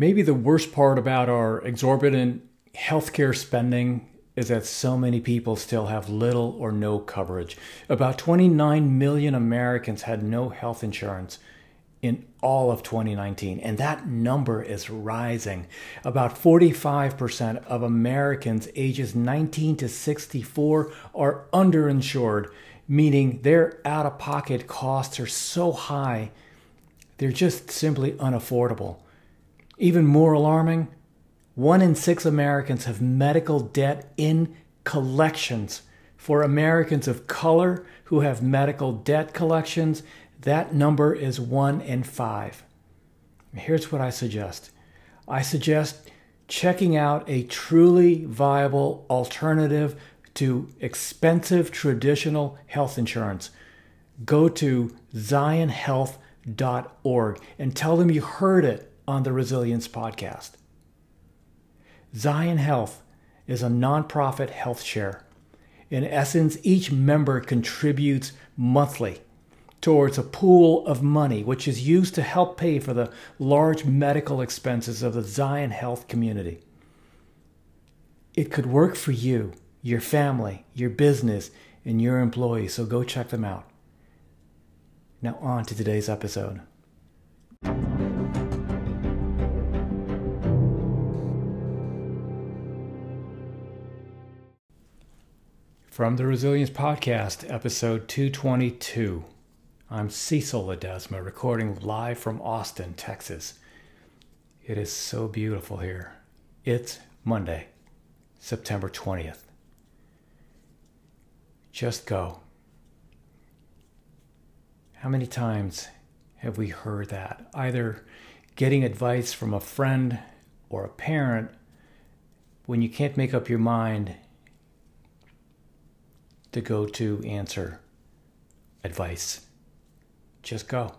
Maybe the worst part about our exorbitant healthcare spending is that so many people still have little or no coverage. About 29 million Americans had no health insurance in all of 2019, and that number is rising. About 45% of Americans ages 19 to 64 are underinsured, meaning their out of pocket costs are so high, they're just simply unaffordable. Even more alarming, one in six Americans have medical debt in collections. For Americans of color who have medical debt collections, that number is one in five. Here's what I suggest I suggest checking out a truly viable alternative to expensive traditional health insurance. Go to zionhealth.org and tell them you heard it on the Resilience Podcast. Zion Health is a nonprofit health share. In essence, each member contributes monthly towards a pool of money which is used to help pay for the large medical expenses of the Zion Health community. It could work for you, your family, your business, and your employees, so go check them out. Now, on to today's episode. From the Resilience Podcast, episode 222. I'm Cecil Ledesma, recording live from Austin, Texas. It is so beautiful here. It's Monday, September 20th. Just go. How many times have we heard that? Either getting advice from a friend or a parent when you can't make up your mind to go to answer advice. Just go.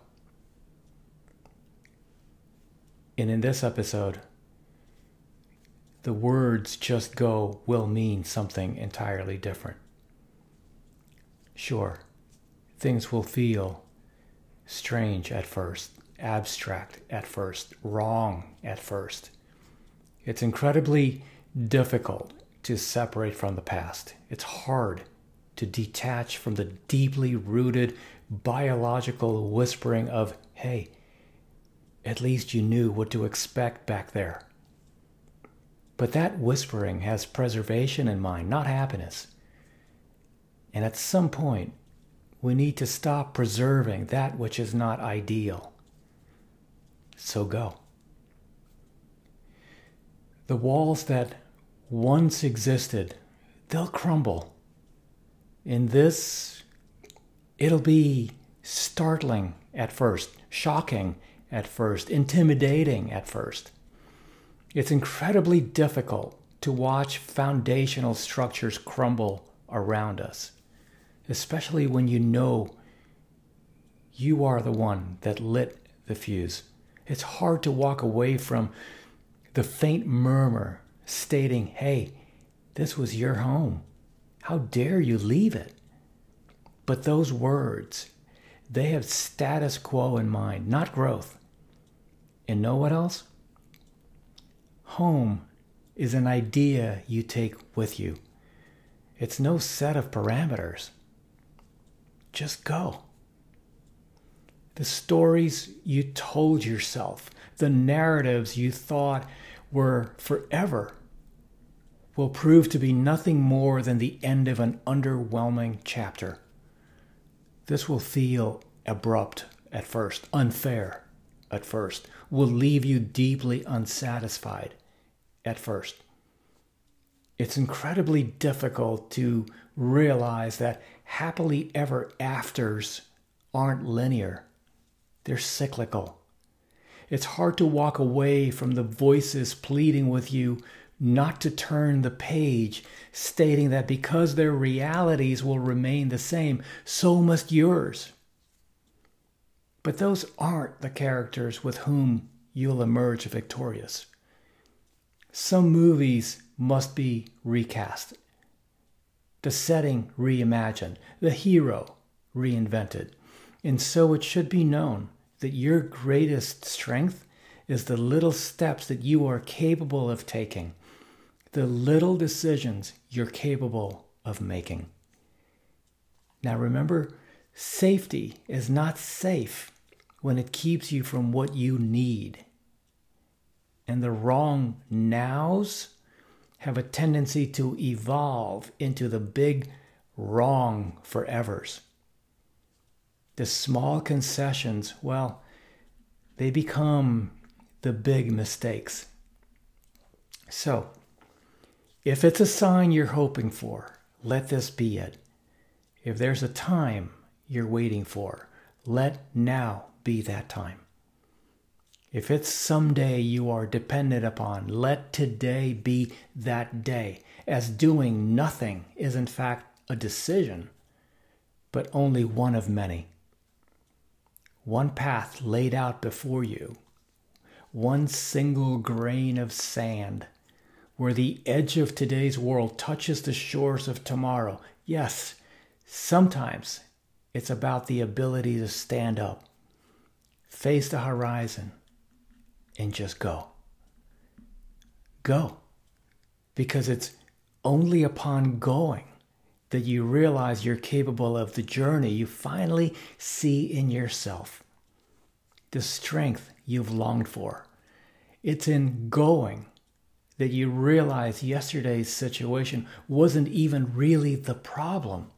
And in this episode, the words just go will mean something entirely different. Sure, things will feel strange at first, abstract at first, wrong at first. It's incredibly difficult to separate from the past. It's hard to detach from the deeply rooted biological whispering of, hey, at least you knew what to expect back there. But that whispering has preservation in mind, not happiness. And at some point, we need to stop preserving that which is not ideal. So go. The walls that once existed, they'll crumble in this, it'll be startling at first, shocking at first, intimidating at first. It's incredibly difficult to watch foundational structures crumble around us, especially when you know you are the one that lit the fuse. It's hard to walk away from the faint murmur stating, hey, this was your home. How dare you leave it? But those words, they have status quo in mind, not growth. And know what else? Home is an idea you take with you. It's no set of parameters. Just go. The stories you told yourself, the narratives you thought were forever will prove to be nothing more than the end of an underwhelming chapter. This will feel abrupt at first, unfair at first, will leave you deeply unsatisfied at first. It's incredibly difficult to realize that happily ever afters aren't linear, they're cyclical. It's hard to walk away from the voices pleading with you not to turn the page, stating that because their realities will remain the same, so must yours. But those aren't the characters with whom you'll emerge victorious. Some movies must be recast, the setting reimagined, the hero reinvented. And so it should be known that your greatest strength is the little steps that you are capable of taking, the little decisions you're capable of making. Now remember, safety is not safe when it keeps you from what you need. And the wrong nows have a tendency to evolve into the big wrong forevers. The small concessions, well, they become the big mistakes. So, if it's a sign you're hoping for, let this be it. If there's a time you're waiting for, let now be that time. If it's someday you are dependent upon, let today be that day, as doing nothing is in fact a decision, but only one of many. One path laid out before you, one single grain of sand, where the edge of today's world touches the shores of tomorrow. Yes, sometimes it's about the ability to stand up, face the horizon, and just go. Go. Because it's only upon going that you realize you're capable of the journey you finally see in yourself, the strength you've longed for. It's in going that you realize yesterday's situation wasn't even really the problem.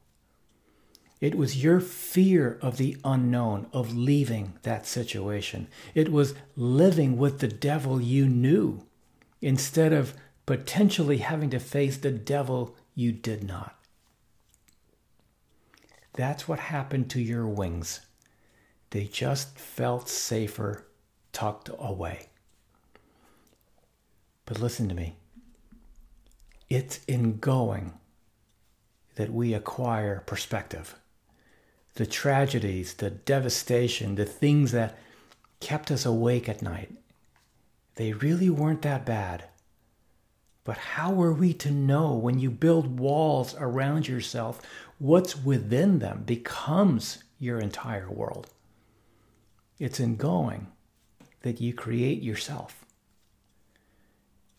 It was your fear of the unknown, of leaving that situation. It was living with the devil you knew instead of potentially having to face the devil you did not. That's what happened to your wings. They just felt safer tucked away. But listen to me. It's in going that we acquire perspective the tragedies, the devastation, the things that kept us awake at night, they really weren't that bad. But how are we to know when you build walls around yourself, what's within them becomes your entire world? It's in going that you create yourself.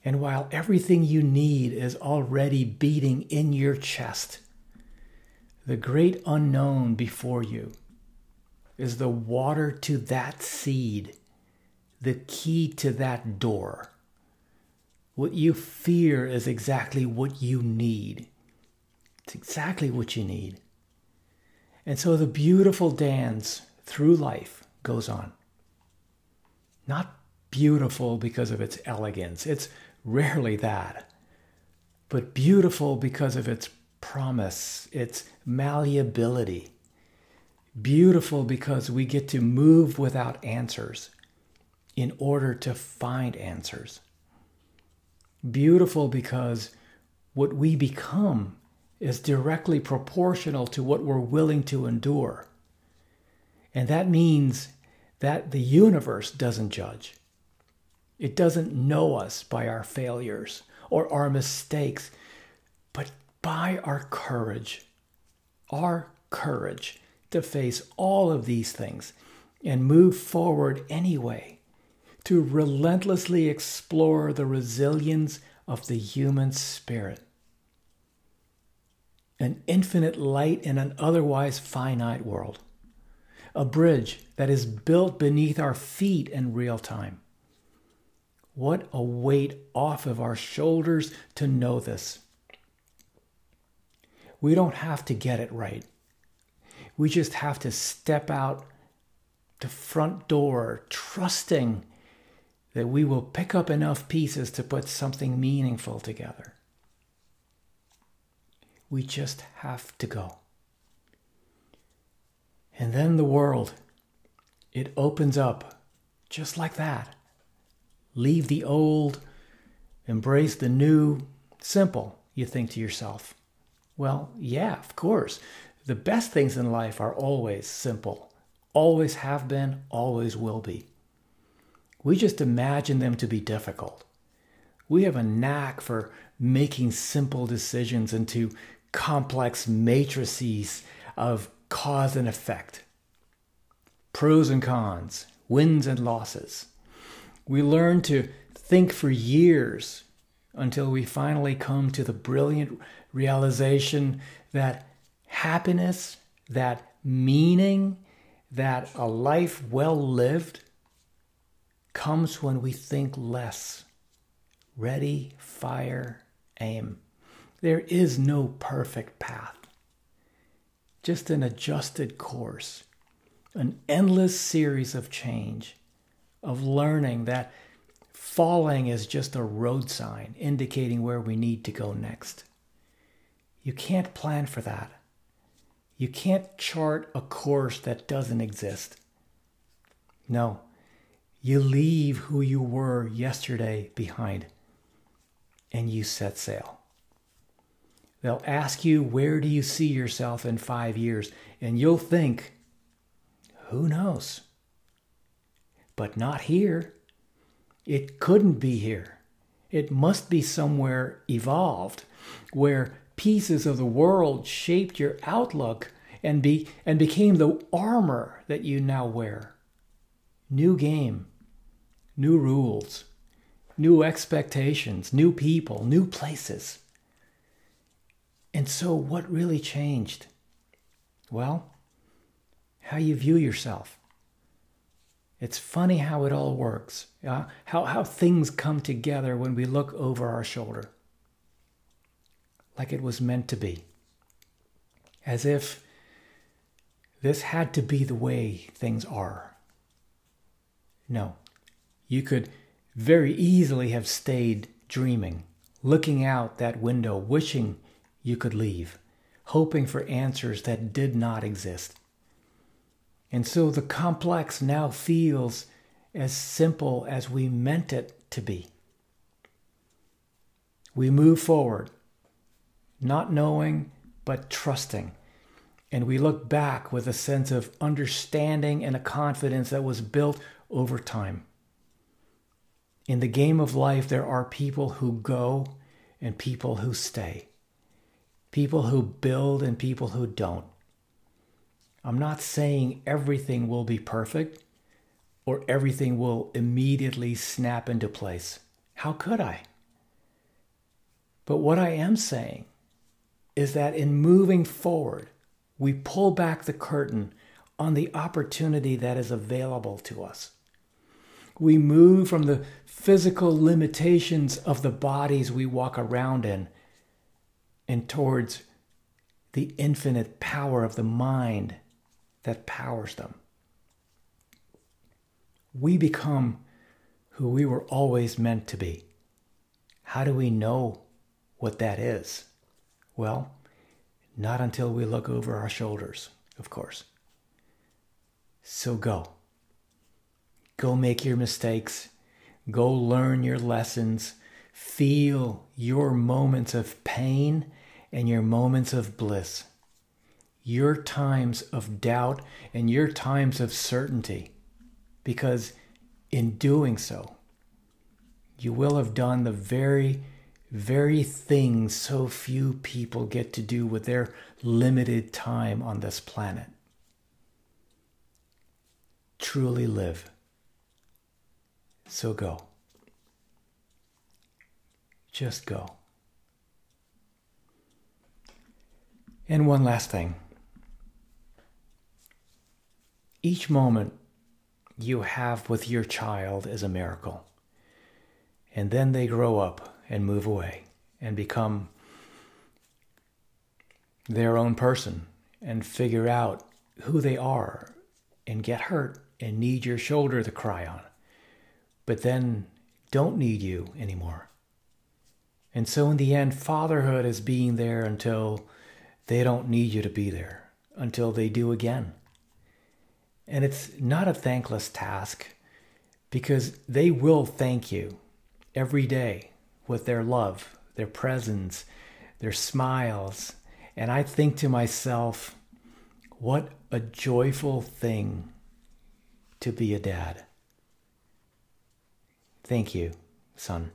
And while everything you need is already beating in your chest, the great unknown before you is the water to that seed, the key to that door. What you fear is exactly what you need. It's exactly what you need. And so the beautiful dance through life goes on. Not beautiful because of its elegance, it's rarely that, but beautiful because of its promise, its malleability. Beautiful because we get to move without answers in order to find answers. Beautiful because what we become is directly proportional to what we're willing to endure. And that means that the universe doesn't judge. It doesn't know us by our failures or our mistakes, but by our courage, our courage to face all of these things and move forward anyway, to relentlessly explore the resilience of the human spirit. An infinite light in an otherwise finite world. A bridge that is built beneath our feet in real time. What a weight off of our shoulders to know this. We don't have to get it right. We just have to step out the front door, trusting that we will pick up enough pieces to put something meaningful together. We just have to go. And then the world, it opens up just like that. Leave the old, embrace the new. Simple, you think to yourself. Well, yeah, of course. The best things in life are always simple, always have been, always will be. We just imagine them to be difficult. We have a knack for making simple decisions into complex matrices of cause and effect, pros and cons, wins and losses. We learn to think for years until we finally come to the brilliant realization that happiness, that meaning, that a life well lived comes when we think less. Ready, fire, aim. There is no perfect path, just an adjusted course, an endless series of change, of learning that falling is just a road sign indicating where we need to go next. You can't plan for that. You can't chart a course that doesn't exist. No, you leave who you were yesterday behind and you set sail. They'll ask you, Where do you see yourself in five years? And you'll think, Who knows? But not here. It couldn't be here. It must be somewhere evolved where pieces of the world shaped your outlook and, be, and became the armor that you now wear. New game, new rules, new expectations, new people, new places. And so, what really changed? Well, how you view yourself. It's funny how it all works, uh, how, how things come together when we look over our shoulder. Like it was meant to be. As if this had to be the way things are. No, you could very easily have stayed dreaming, looking out that window, wishing you could leave, hoping for answers that did not exist. And so the complex now feels as simple as we meant it to be. We move forward, not knowing, but trusting. And we look back with a sense of understanding and a confidence that was built over time. In the game of life, there are people who go and people who stay people who build and people who don't. I'm not saying everything will be perfect or everything will immediately snap into place. How could I? But what I am saying is that in moving forward, we pull back the curtain on the opportunity that is available to us. We move from the physical limitations of the bodies we walk around in and towards the infinite power of the mind that powers them. We become who we were always meant to be. How do we know what that is? Well, not until we look over our shoulders, of course. So go. Go make your mistakes. Go learn your lessons. Feel your moments of pain and your moments of bliss, your times of doubt and your times of certainty, because in doing so, you will have done the very, very thing so few people get to do with their limited time on this planet. Truly live. So go. Just go. And one last thing each moment you have with your child is a miracle. And then they grow up and move away and become their own person and figure out who they are and get hurt and need your shoulder to cry on, but then don't need you anymore. And so, in the end, fatherhood is being there until they don't need you to be there until they do again. And it's not a thankless task because they will thank you every day with their love, their presence, their smiles. And I think to myself, what a joyful thing to be a dad. Thank you, son.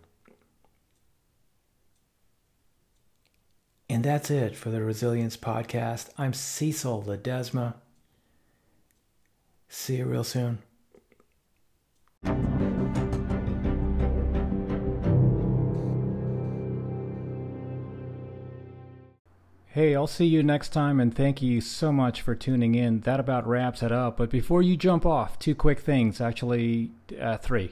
And that's it for the Resilience Podcast. I'm Cecil Ledesma. See you real soon. Hey, I'll see you next time, and thank you so much for tuning in. That about wraps it up. But before you jump off, two quick things actually, uh, three.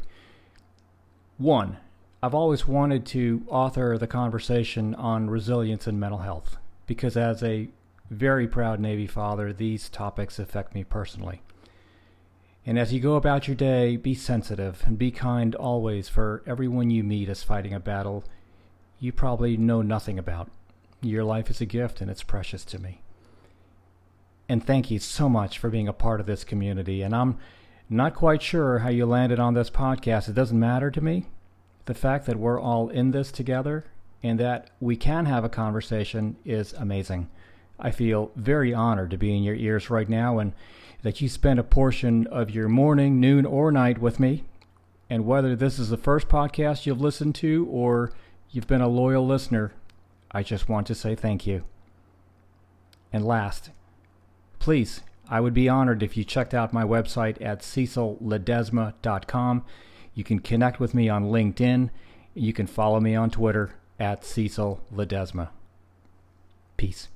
One, I've always wanted to author the conversation on resilience and mental health because, as a very proud Navy father, these topics affect me personally. And as you go about your day, be sensitive and be kind always, for everyone you meet is fighting a battle you probably know nothing about. Your life is a gift and it's precious to me. And thank you so much for being a part of this community. And I'm not quite sure how you landed on this podcast. It doesn't matter to me. The fact that we're all in this together and that we can have a conversation is amazing. I feel very honored to be in your ears right now and that you spend a portion of your morning, noon, or night with me. And whether this is the first podcast you've listened to or you've been a loyal listener, I just want to say thank you. And last, please, I would be honored if you checked out my website at cecilledesma.com. You can connect with me on LinkedIn. You can follow me on Twitter at Cecil Ledesma. Peace.